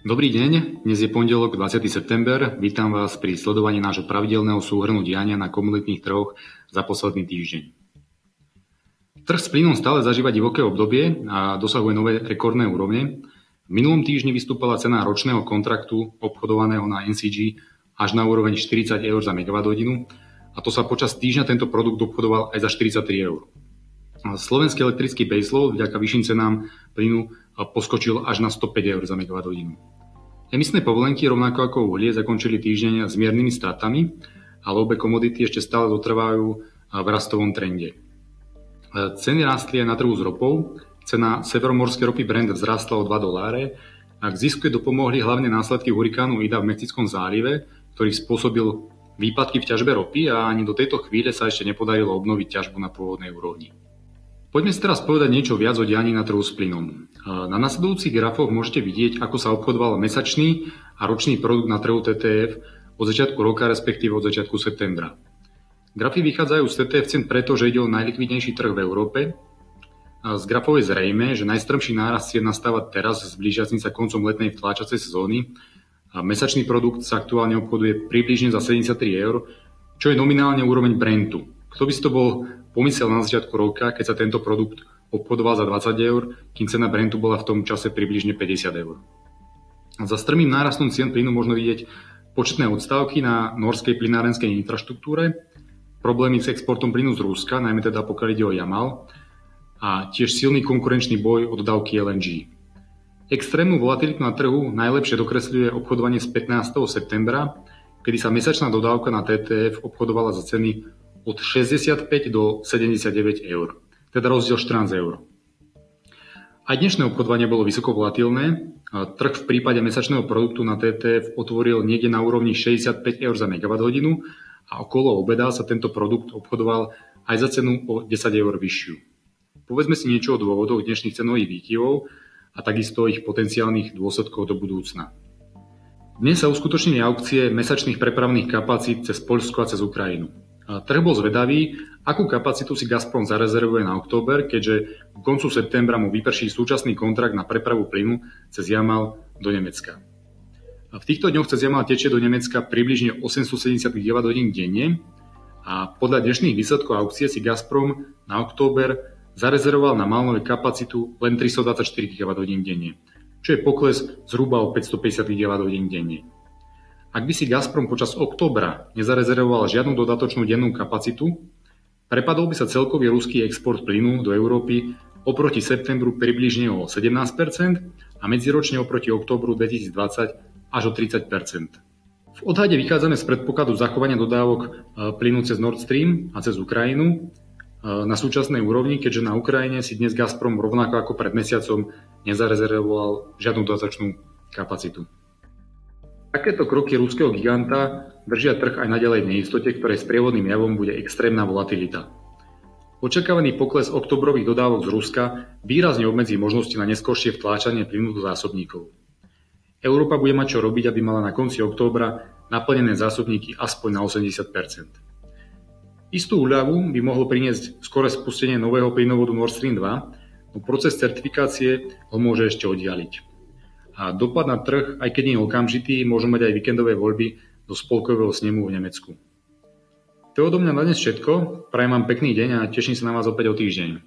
Dobrý deň, dnes je pondelok 20. september. Vítam vás pri sledovaní nášho pravidelného súhrnu diania na komunitných trhoch za posledný týždeň. Trh s plynom stále zažíva divoké obdobie a dosahuje nové rekordné úrovne. V minulom týždni vystúpala cena ročného kontraktu obchodovaného na NCG až na úroveň 40 eur za MWh a to sa počas týždňa tento produkt obchodoval aj za 43 eur. Slovenský elektrický baseload vďaka vyšším cenám plynu poskočil až na 105 eur za MWh. Emisné povolenky rovnako ako uhlie zakončili týždeň s miernymi stratami, ale obe komodity ešte stále dotrvajú v rastovom trende. Ceny rástli aj na trhu s ropou. Cena severomorskej ropy Brent vzrastla o 2 doláre a k zisku dopomohli hlavne následky hurikánu Ida v Mexickom zálive, ktorý spôsobil výpadky v ťažbe ropy a ani do tejto chvíle sa ešte nepodarilo obnoviť ťažbu na pôvodnej úrovni. Poďme si teraz povedať niečo viac o dianí na trhu s plynom. Na nasledujúcich grafoch môžete vidieť, ako sa obchodoval mesačný a ročný produkt na trhu TTF od začiatku roka, respektíve od začiatku septembra. Grafy vychádzajú z TTF cen preto, že ide o najlikvidnejší trh v Európe. Z grafov je zrejme, že najstrmší nárast cien nastáva teraz blížiacim sa koncom letnej vtláčacej sezóny. A mesačný produkt sa aktuálne obchoduje približne za 73 eur, čo je nominálne úroveň Brentu. Kto by si to bol pomysel na začiatku roka, keď sa tento produkt obchodoval za 20 eur, kým cena Brentu bola v tom čase približne 50 eur. Za strmým nárastom cien plynu možno vidieť početné odstávky na norskej plynárenskej infraštruktúre, problémy s exportom plynu z Ruska, najmä teda pokiaľ ide o Jamal, a tiež silný konkurenčný boj o dodávky LNG. Extrémnu volatilitu na trhu najlepšie dokresľuje obchodovanie z 15. septembra, kedy sa mesačná dodávka na TTF obchodovala za ceny od 65 do 79 eur, teda rozdiel 14 eur. Aj dnešné obchodovanie bolo vysoko volatilné. Trh v prípade mesačného produktu na TTF otvoril niekde na úrovni 65 eur za MWh a okolo obeda sa tento produkt obchodoval aj za cenu o 10 eur vyššiu. Povedzme si niečo o dôvodoch dnešných cenových výkyvov a takisto ich potenciálnych dôsledkov do budúcna. Dnes sa uskutočnili aukcie mesačných prepravných kapacít cez Poľsko a cez Ukrajinu. Trh bol zvedavý, akú kapacitu si Gazprom zarezervuje na október, keďže v koncu septembra mu vyprší súčasný kontrakt na prepravu plynu cez Jamal do Nemecka. V týchto dňoch cez Jamal tečie do Nemecka približne 870 GWh denne a podľa dnešných výsledkov aukcie si Gazprom na október zarezervoval na Malnove kapacitu len 324 GWh denne, čo je pokles zhruba o 550 GWh denne. Ak by si Gazprom počas októbra nezarezervoval žiadnu dodatočnú dennú kapacitu, prepadol by sa celkový ruský export plynu do Európy oproti septembru približne o 17% a medziročne oproti októbru 2020 až o 30%. V odhade vychádzame z predpokladu zachovania dodávok e, plynu cez Nord Stream a cez Ukrajinu e, na súčasnej úrovni, keďže na Ukrajine si dnes Gazprom rovnako ako pred mesiacom nezarezervoval žiadnu dodatočnú kapacitu. Takéto kroky ruského giganta držia trh aj naďalej v neistote, ktorej sprievodným javom bude extrémna volatilita. Očakávaný pokles oktobrových dodávok z Ruska výrazne obmedzí možnosti na neskôršie vtláčanie plynu do zásobníkov. Európa bude mať čo robiť, aby mala na konci októbra naplnené zásobníky aspoň na 80% Istú úľavu by mohlo priniesť skore spustenie nového plynovodu Nord Stream 2, no proces certifikácie ho môže ešte oddialiť. A dopad na trh, aj keď nie je okamžitý, môžu mať aj víkendové voľby do spolkového snemu v Nemecku. To je odo mňa na dnes všetko. Prajem vám pekný deň a teším sa na vás opäť o týždeň.